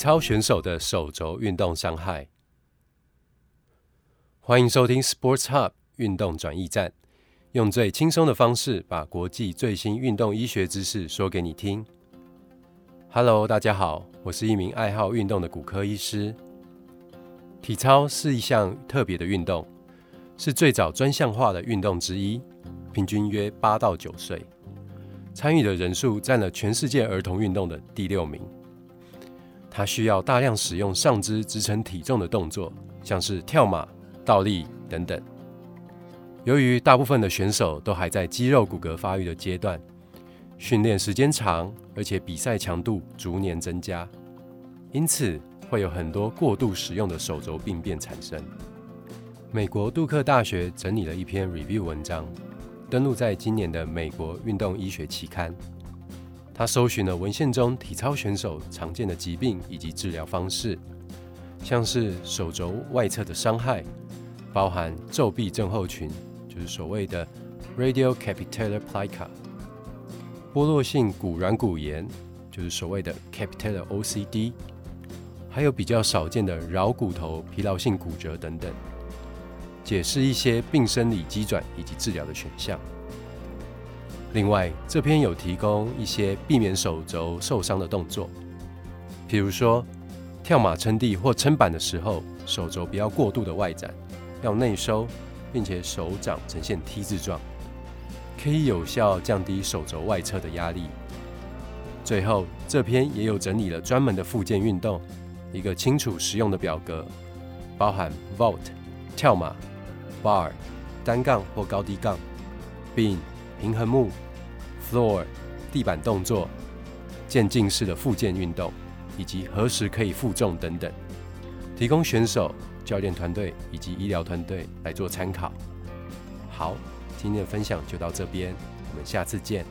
操选手的手肘运动伤害。欢迎收听 Sports Hub 运动转移站，用最轻松的方式把国际最新运动医学知识说给你听。Hello，大家好，我是一名爱好运动的骨科医师。体操是一项特别的运动，是最早专项化的运动之一，平均约八到九岁，参与的人数占了全世界儿童运动的第六名。它需要大量使用上肢支撑体重的动作，像是跳马、倒立等等。由于大部分的选手都还在肌肉骨骼发育的阶段，训练时间长，而且比赛强度逐年增加，因此会有很多过度使用的手肘病变产生。美国杜克大学整理了一篇 review 文章，登录在今年的美国运动医学期刊。他搜寻了文献中体操选手常见的疾病以及治疗方式，像是手肘外侧的伤害，包含皱臂症候群，就是所谓的 radial capitellar plica；剥落性骨软骨炎，就是所谓的 capitellar OCD；还有比较少见的桡骨头疲劳性骨折等等，解释一些病生理机转以及治疗的选项。另外，这篇有提供一些避免手肘受伤的动作，譬如说，跳马撑地或撑板的时候，手肘不要过度的外展，要内收，并且手掌呈现 T 字状，可以有效降低手肘外侧的压力。最后，这篇也有整理了专门的复健运动，一个清楚实用的表格，包含 Vault 跳马、Bar 单杠或高低杠、Beam 平衡木、floor 地板动作、渐进式的复健运动，以及何时可以负重等等，提供选手、教练团队以及医疗团队来做参考。好，今天的分享就到这边，我们下次见。